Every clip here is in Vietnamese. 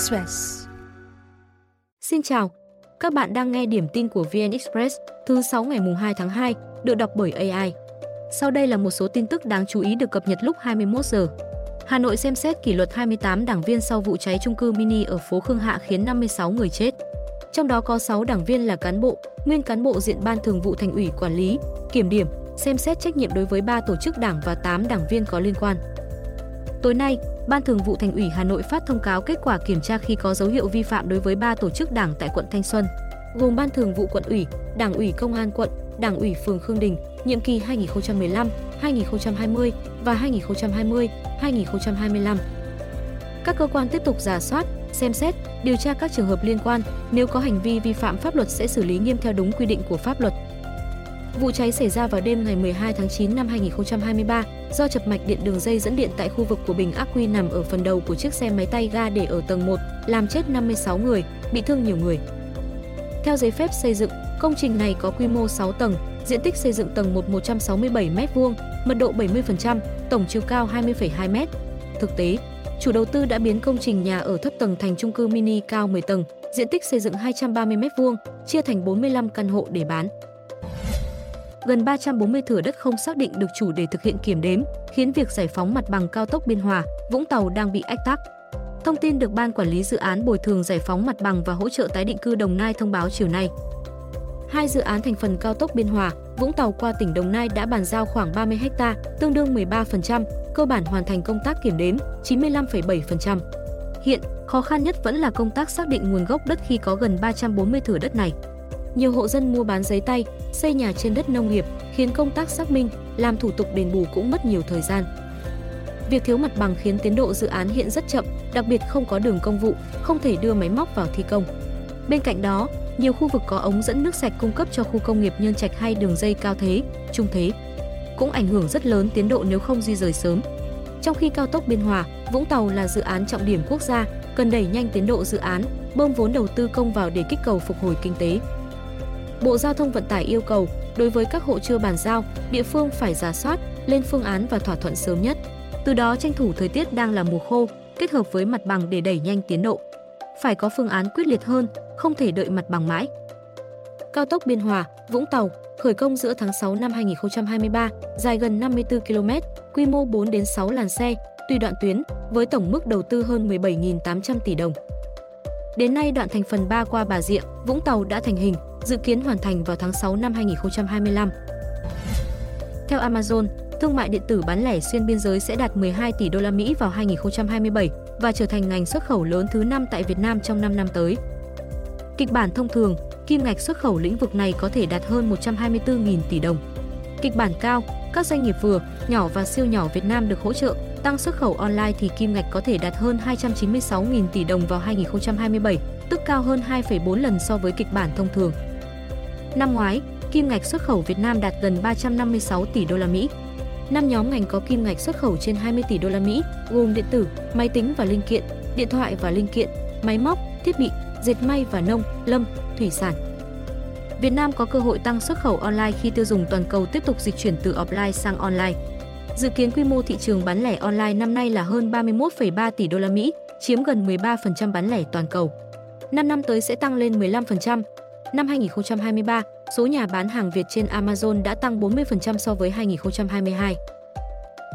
Express. Xin chào, các bạn đang nghe điểm tin của VN Express thứ 6 ngày mùng 2 tháng 2, được đọc bởi AI. Sau đây là một số tin tức đáng chú ý được cập nhật lúc 21 giờ. Hà Nội xem xét kỷ luật 28 đảng viên sau vụ cháy trung cư mini ở phố Khương Hạ khiến 56 người chết. Trong đó có 6 đảng viên là cán bộ, nguyên cán bộ diện ban thường vụ thành ủy quản lý, kiểm điểm, xem xét trách nhiệm đối với 3 tổ chức đảng và 8 đảng viên có liên quan. Tối nay, Ban Thường vụ Thành ủy Hà Nội phát thông cáo kết quả kiểm tra khi có dấu hiệu vi phạm đối với 3 tổ chức đảng tại quận Thanh Xuân, gồm Ban Thường vụ quận ủy, Đảng ủy Công an quận, Đảng ủy phường Khương Đình, nhiệm kỳ 2015, 2020 và 2020, 2025. Các cơ quan tiếp tục giả soát, xem xét, điều tra các trường hợp liên quan, nếu có hành vi vi phạm pháp luật sẽ xử lý nghiêm theo đúng quy định của pháp luật. Vụ cháy xảy ra vào đêm ngày 12 tháng 9 năm 2023 do chập mạch điện đường dây dẫn điện tại khu vực của bình ác quy nằm ở phần đầu của chiếc xe máy tay ga để ở tầng 1, làm chết 56 người, bị thương nhiều người. Theo giấy phép xây dựng, công trình này có quy mô 6 tầng, diện tích xây dựng tầng 1 167 m2, mật độ 70%, tổng chiều cao 20,2 m. Thực tế, chủ đầu tư đã biến công trình nhà ở thấp tầng thành chung cư mini cao 10 tầng, diện tích xây dựng 230 m2, chia thành 45 căn hộ để bán gần 340 thửa đất không xác định được chủ để thực hiện kiểm đếm, khiến việc giải phóng mặt bằng cao tốc Biên Hòa, Vũng Tàu đang bị ách tắc. Thông tin được Ban Quản lý Dự án Bồi thường Giải phóng Mặt bằng và Hỗ trợ tái định cư Đồng Nai thông báo chiều nay. Hai dự án thành phần cao tốc Biên Hòa, Vũng Tàu qua tỉnh Đồng Nai đã bàn giao khoảng 30 ha, tương đương 13%, cơ bản hoàn thành công tác kiểm đếm 95,7%. Hiện, khó khăn nhất vẫn là công tác xác định nguồn gốc đất khi có gần 340 thửa đất này. Nhiều hộ dân mua bán giấy tay, xây nhà trên đất nông nghiệp khiến công tác xác minh, làm thủ tục đền bù cũng mất nhiều thời gian. Việc thiếu mặt bằng khiến tiến độ dự án hiện rất chậm, đặc biệt không có đường công vụ, không thể đưa máy móc vào thi công. Bên cạnh đó, nhiều khu vực có ống dẫn nước sạch cung cấp cho khu công nghiệp Nhân Trạch hay đường dây cao thế, trung thế cũng ảnh hưởng rất lớn tiến độ nếu không di rời sớm. Trong khi cao tốc Biên Hòa, Vũng Tàu là dự án trọng điểm quốc gia, cần đẩy nhanh tiến độ dự án, bơm vốn đầu tư công vào để kích cầu phục hồi kinh tế. Bộ Giao thông Vận tải yêu cầu đối với các hộ chưa bàn giao, địa phương phải giả soát, lên phương án và thỏa thuận sớm nhất. Từ đó tranh thủ thời tiết đang là mùa khô, kết hợp với mặt bằng để đẩy nhanh tiến độ. Phải có phương án quyết liệt hơn, không thể đợi mặt bằng mãi. Cao tốc Biên Hòa, Vũng Tàu khởi công giữa tháng 6 năm 2023, dài gần 54 km, quy mô 4 đến 6 làn xe, tùy đoạn tuyến, với tổng mức đầu tư hơn 17.800 tỷ đồng. Đến nay đoạn thành phần 3 qua Bà Rịa, Vũng Tàu đã thành hình, dự kiến hoàn thành vào tháng 6 năm 2025. Theo Amazon, thương mại điện tử bán lẻ xuyên biên giới sẽ đạt 12 tỷ đô la Mỹ vào 2027 và trở thành ngành xuất khẩu lớn thứ 5 tại Việt Nam trong 5 năm tới. Kịch bản thông thường, kim ngạch xuất khẩu lĩnh vực này có thể đạt hơn 124.000 tỷ đồng. Kịch bản cao, các doanh nghiệp vừa, nhỏ và siêu nhỏ Việt Nam được hỗ trợ tăng xuất khẩu online thì kim ngạch có thể đạt hơn 296.000 tỷ đồng vào 2027, tức cao hơn 2,4 lần so với kịch bản thông thường. Năm ngoái, kim ngạch xuất khẩu Việt Nam đạt gần 356 tỷ đô la Mỹ. Năm nhóm ngành có kim ngạch xuất khẩu trên 20 tỷ đô la Mỹ, gồm điện tử, máy tính và linh kiện, điện thoại và linh kiện, máy móc, thiết bị, dệt may và nông, lâm, thủy sản. Việt Nam có cơ hội tăng xuất khẩu online khi tiêu dùng toàn cầu tiếp tục dịch chuyển từ offline sang online. Dự kiến quy mô thị trường bán lẻ online năm nay là hơn 31,3 tỷ đô la Mỹ, chiếm gần 13% bán lẻ toàn cầu. Năm năm tới sẽ tăng lên 15%, Năm 2023, số nhà bán hàng Việt trên Amazon đã tăng 40% so với 2022.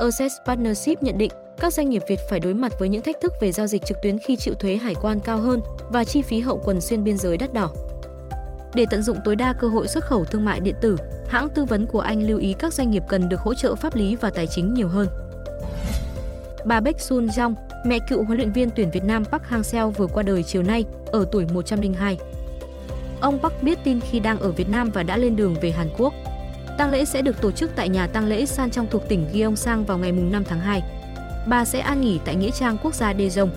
Access Partnership nhận định các doanh nghiệp Việt phải đối mặt với những thách thức về giao dịch trực tuyến khi chịu thuế hải quan cao hơn và chi phí hậu quần xuyên biên giới đắt đỏ. Để tận dụng tối đa cơ hội xuất khẩu thương mại điện tử, hãng tư vấn của Anh lưu ý các doanh nghiệp cần được hỗ trợ pháp lý và tài chính nhiều hơn. Bà Baek Sun Jong, mẹ cựu huấn luyện viên tuyển Việt Nam Park Hang-seo vừa qua đời chiều nay ở tuổi 102. Ông Park biết tin khi đang ở Việt Nam và đã lên đường về Hàn Quốc. Tang lễ sẽ được tổ chức tại nhà tang lễ San trong thuộc tỉnh Gyeongsang vào ngày 5 tháng 2. Bà sẽ an nghỉ tại nghĩa trang quốc gia Daejeon.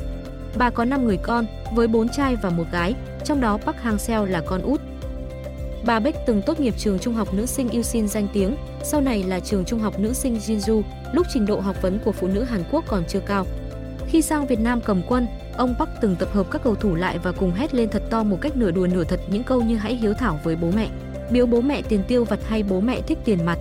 Bà có 5 người con với 4 trai và một gái, trong đó Park Hang-seo là con út. Bà Beck từng tốt nghiệp trường trung học nữ sinh Ilsin danh tiếng, sau này là trường trung học nữ sinh Jinju, lúc trình độ học vấn của phụ nữ Hàn Quốc còn chưa cao. Khi sang Việt Nam cầm quân, Ông Park từng tập hợp các cầu thủ lại và cùng hét lên thật to một cách nửa đùa nửa thật những câu như hãy hiếu thảo với bố mẹ, biếu bố mẹ tiền tiêu vặt hay bố mẹ thích tiền mặt.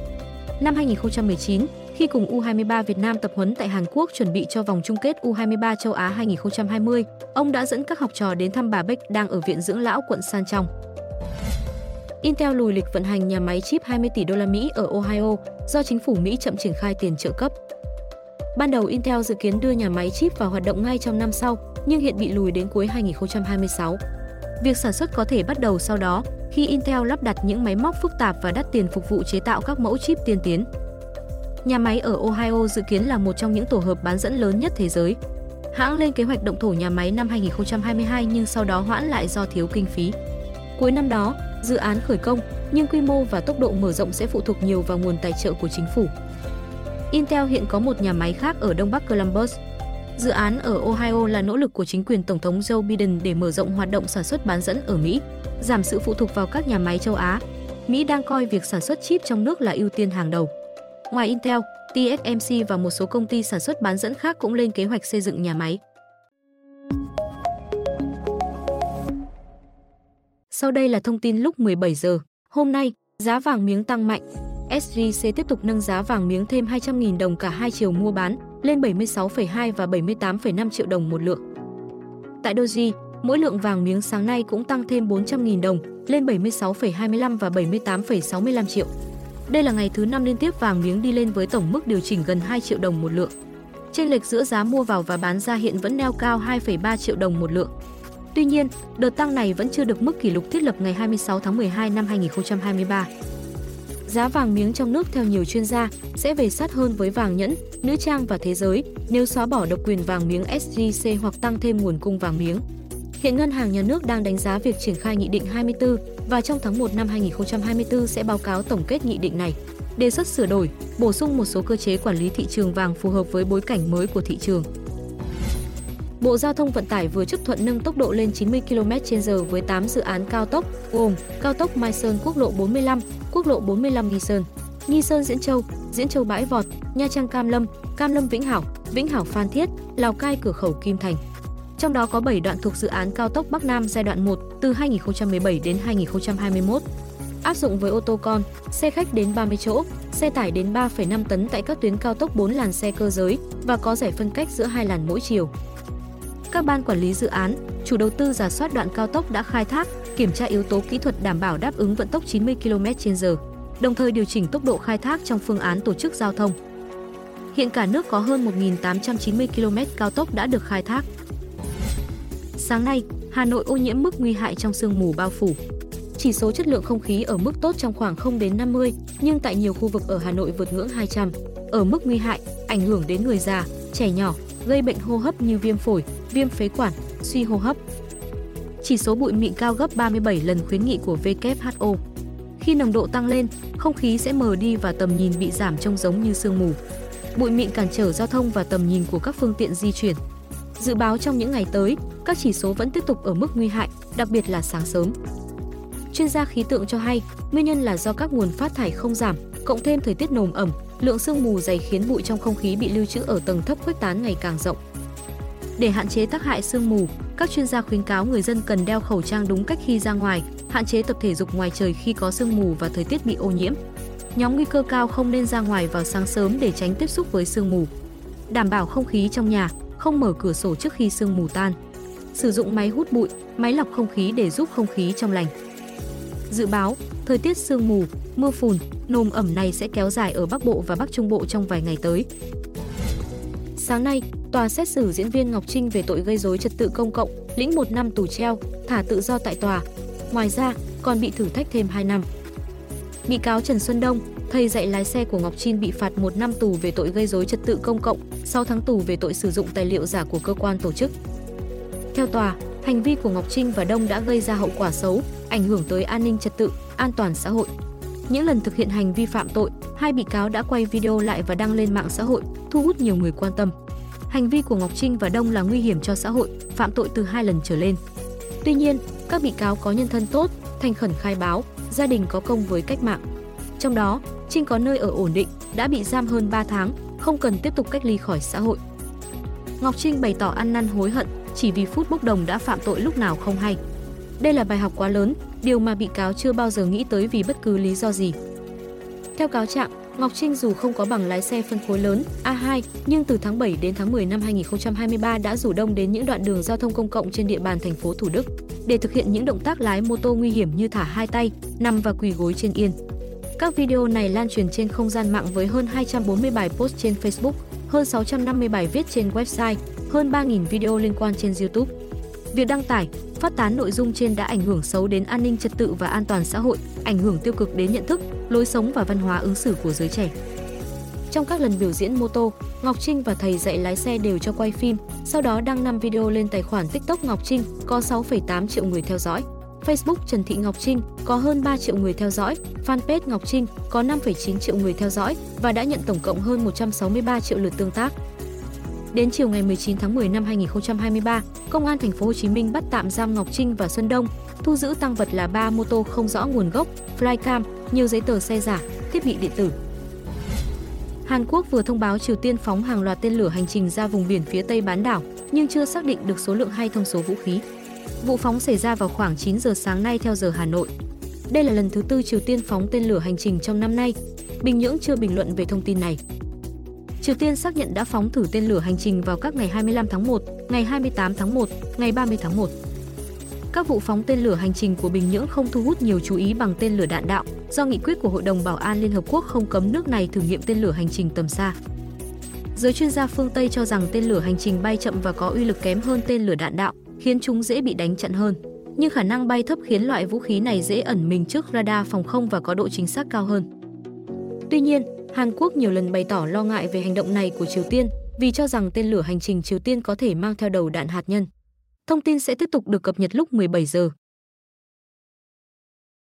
Năm 2019, khi cùng U23 Việt Nam tập huấn tại Hàn Quốc chuẩn bị cho vòng chung kết U23 châu Á 2020, ông đã dẫn các học trò đến thăm bà Beck đang ở viện dưỡng lão quận San Trong. Intel lùi lịch vận hành nhà máy chip 20 tỷ đô la Mỹ ở Ohio do chính phủ Mỹ chậm triển khai tiền trợ cấp. Ban đầu Intel dự kiến đưa nhà máy chip vào hoạt động ngay trong năm sau, nhưng hiện bị lùi đến cuối 2026. Việc sản xuất có thể bắt đầu sau đó khi Intel lắp đặt những máy móc phức tạp và đắt tiền phục vụ chế tạo các mẫu chip tiên tiến. Nhà máy ở Ohio dự kiến là một trong những tổ hợp bán dẫn lớn nhất thế giới. Hãng lên kế hoạch động thổ nhà máy năm 2022 nhưng sau đó hoãn lại do thiếu kinh phí. Cuối năm đó, dự án khởi công, nhưng quy mô và tốc độ mở rộng sẽ phụ thuộc nhiều vào nguồn tài trợ của chính phủ. Intel hiện có một nhà máy khác ở Đông Bắc Columbus. Dự án ở Ohio là nỗ lực của chính quyền Tổng thống Joe Biden để mở rộng hoạt động sản xuất bán dẫn ở Mỹ, giảm sự phụ thuộc vào các nhà máy châu Á. Mỹ đang coi việc sản xuất chip trong nước là ưu tiên hàng đầu. Ngoài Intel, TSMC và một số công ty sản xuất bán dẫn khác cũng lên kế hoạch xây dựng nhà máy. Sau đây là thông tin lúc 17 giờ. Hôm nay, giá vàng miếng tăng mạnh. SJC tiếp tục nâng giá vàng miếng thêm 200.000 đồng cả hai chiều mua bán, lên 76,2 và 78,5 triệu đồng một lượng. Tại Doji, mỗi lượng vàng miếng sáng nay cũng tăng thêm 400.000 đồng, lên 76,25 và 78,65 triệu. Đây là ngày thứ năm liên tiếp vàng miếng đi lên với tổng mức điều chỉnh gần 2 triệu đồng một lượng. Chênh lệch giữa giá mua vào và bán ra hiện vẫn neo cao 2,3 triệu đồng một lượng. Tuy nhiên, đợt tăng này vẫn chưa được mức kỷ lục thiết lập ngày 26 tháng 12 năm 2023. Giá vàng miếng trong nước theo nhiều chuyên gia sẽ về sát hơn với vàng nhẫn, nữ trang và thế giới nếu xóa bỏ độc quyền vàng miếng SJC hoặc tăng thêm nguồn cung vàng miếng. Hiện Ngân hàng Nhà nước đang đánh giá việc triển khai Nghị định 24 và trong tháng 1 năm 2024 sẽ báo cáo tổng kết nghị định này. Đề xuất sửa đổi, bổ sung một số cơ chế quản lý thị trường vàng phù hợp với bối cảnh mới của thị trường. Bộ Giao thông Vận tải vừa chấp thuận nâng tốc độ lên 90 km/h với 8 dự án cao tốc, gồm cao tốc Mai Sơn Quốc lộ 45, Quốc lộ 45 Nghi Sơn, Nghi Sơn Diễn Châu, Diễn Châu Bãi Vọt, Nha Trang Cam Lâm, Cam Lâm Vĩnh Hảo, Vĩnh Hảo Phan Thiết, Lào Cai cửa khẩu Kim Thành. Trong đó có 7 đoạn thuộc dự án cao tốc Bắc Nam giai đoạn 1 từ 2017 đến 2021. Áp dụng với ô tô con, xe khách đến 30 chỗ, xe tải đến 3,5 tấn tại các tuyến cao tốc 4 làn xe cơ giới và có giải phân cách giữa hai làn mỗi chiều. Các ban quản lý dự án, chủ đầu tư giả soát đoạn cao tốc đã khai thác, kiểm tra yếu tố kỹ thuật đảm bảo đáp ứng vận tốc 90 km/h, đồng thời điều chỉnh tốc độ khai thác trong phương án tổ chức giao thông. Hiện cả nước có hơn 1.890 km cao tốc đã được khai thác. Sáng nay, Hà Nội ô nhiễm mức nguy hại trong sương mù bao phủ. Chỉ số chất lượng không khí ở mức tốt trong khoảng 0 đến 50, nhưng tại nhiều khu vực ở Hà Nội vượt ngưỡng 200. Ở mức nguy hại, ảnh hưởng đến người già, trẻ nhỏ, gây bệnh hô hấp như viêm phổi, viêm phế quản, suy hô hấp. Chỉ số bụi mịn cao gấp 37 lần khuyến nghị của WHO. Khi nồng độ tăng lên, không khí sẽ mờ đi và tầm nhìn bị giảm trông giống như sương mù. Bụi mịn cản trở giao thông và tầm nhìn của các phương tiện di chuyển. Dự báo trong những ngày tới, các chỉ số vẫn tiếp tục ở mức nguy hại, đặc biệt là sáng sớm. Chuyên gia khí tượng cho hay, nguyên nhân là do các nguồn phát thải không giảm, cộng thêm thời tiết nồm ẩm, lượng sương mù dày khiến bụi trong không khí bị lưu trữ ở tầng thấp khuếch tán ngày càng rộng. Để hạn chế tác hại sương mù, các chuyên gia khuyến cáo người dân cần đeo khẩu trang đúng cách khi ra ngoài, hạn chế tập thể dục ngoài trời khi có sương mù và thời tiết bị ô nhiễm. Nhóm nguy cơ cao không nên ra ngoài vào sáng sớm để tránh tiếp xúc với sương mù. Đảm bảo không khí trong nhà, không mở cửa sổ trước khi sương mù tan. Sử dụng máy hút bụi, máy lọc không khí để giúp không khí trong lành. Dự báo, thời tiết sương mù, mưa phùn, nồm ẩm này sẽ kéo dài ở Bắc Bộ và Bắc Trung Bộ trong vài ngày tới. Sáng nay, tòa xét xử diễn viên Ngọc Trinh về tội gây rối trật tự công cộng, lĩnh một năm tù treo, thả tự do tại tòa. Ngoài ra, còn bị thử thách thêm 2 năm. Bị cáo Trần Xuân Đông, thầy dạy lái xe của Ngọc Trinh bị phạt một năm tù về tội gây rối trật tự công cộng, 6 tháng tù về tội sử dụng tài liệu giả của cơ quan tổ chức. Theo tòa, hành vi của Ngọc Trinh và Đông đã gây ra hậu quả xấu, ảnh hưởng tới an ninh trật tự, an toàn xã hội. Những lần thực hiện hành vi phạm tội, hai bị cáo đã quay video lại và đăng lên mạng xã hội, thu hút nhiều người quan tâm. Hành vi của Ngọc Trinh và Đông là nguy hiểm cho xã hội, phạm tội từ hai lần trở lên. Tuy nhiên, các bị cáo có nhân thân tốt, thành khẩn khai báo, gia đình có công với cách mạng. Trong đó, Trinh có nơi ở ổn định, đã bị giam hơn 3 tháng, không cần tiếp tục cách ly khỏi xã hội. Ngọc Trinh bày tỏ ăn năn hối hận chỉ vì phút bốc đồng đã phạm tội lúc nào không hay. Đây là bài học quá lớn, điều mà bị cáo chưa bao giờ nghĩ tới vì bất cứ lý do gì. Theo cáo trạng, Ngọc Trinh dù không có bằng lái xe phân khối lớn A2, nhưng từ tháng 7 đến tháng 10 năm 2023 đã rủ đông đến những đoạn đường giao thông công cộng trên địa bàn thành phố Thủ Đức để thực hiện những động tác lái mô tô nguy hiểm như thả hai tay, nằm và quỳ gối trên yên. Các video này lan truyền trên không gian mạng với hơn 240 bài post trên Facebook, hơn 650 bài viết trên website, hơn 3.000 video liên quan trên YouTube. Việc đăng tải, phát tán nội dung trên đã ảnh hưởng xấu đến an ninh trật tự và an toàn xã hội, ảnh hưởng tiêu cực đến nhận thức, lối sống và văn hóa ứng xử của giới trẻ. Trong các lần biểu diễn mô tô, Ngọc Trinh và thầy dạy lái xe đều cho quay phim, sau đó đăng 5 video lên tài khoản TikTok Ngọc Trinh có 6,8 triệu người theo dõi. Facebook Trần Thị Ngọc Trinh có hơn 3 triệu người theo dõi, fanpage Ngọc Trinh có 5,9 triệu người theo dõi và đã nhận tổng cộng hơn 163 triệu lượt tương tác. Đến chiều ngày 19 tháng 10 năm 2023, Công an thành phố Hồ Chí Minh bắt tạm giam Ngọc Trinh và Xuân Đông, thu giữ tăng vật là 3 mô tô không rõ nguồn gốc, flycam, nhiều giấy tờ xe giả, thiết bị điện tử. Hàn Quốc vừa thông báo Triều Tiên phóng hàng loạt tên lửa hành trình ra vùng biển phía tây bán đảo, nhưng chưa xác định được số lượng hay thông số vũ khí. Vụ phóng xảy ra vào khoảng 9 giờ sáng nay theo giờ Hà Nội. Đây là lần thứ tư Triều Tiên phóng tên lửa hành trình trong năm nay. Bình Nhưỡng chưa bình luận về thông tin này. Triều Tiên xác nhận đã phóng thử tên lửa hành trình vào các ngày 25 tháng 1, ngày 28 tháng 1, ngày 30 tháng 1. Các vụ phóng tên lửa hành trình của Bình Nhưỡng không thu hút nhiều chú ý bằng tên lửa đạn đạo, do nghị quyết của Hội đồng Bảo an Liên Hợp Quốc không cấm nước này thử nghiệm tên lửa hành trình tầm xa. Giới chuyên gia phương Tây cho rằng tên lửa hành trình bay chậm và có uy lực kém hơn tên lửa đạn đạo, khiến chúng dễ bị đánh chặn hơn. Nhưng khả năng bay thấp khiến loại vũ khí này dễ ẩn mình trước radar phòng không và có độ chính xác cao hơn. Tuy nhiên, Hàn Quốc nhiều lần bày tỏ lo ngại về hành động này của Triều Tiên vì cho rằng tên lửa hành trình Triều Tiên có thể mang theo đầu đạn hạt nhân. Thông tin sẽ tiếp tục được cập nhật lúc 17 giờ.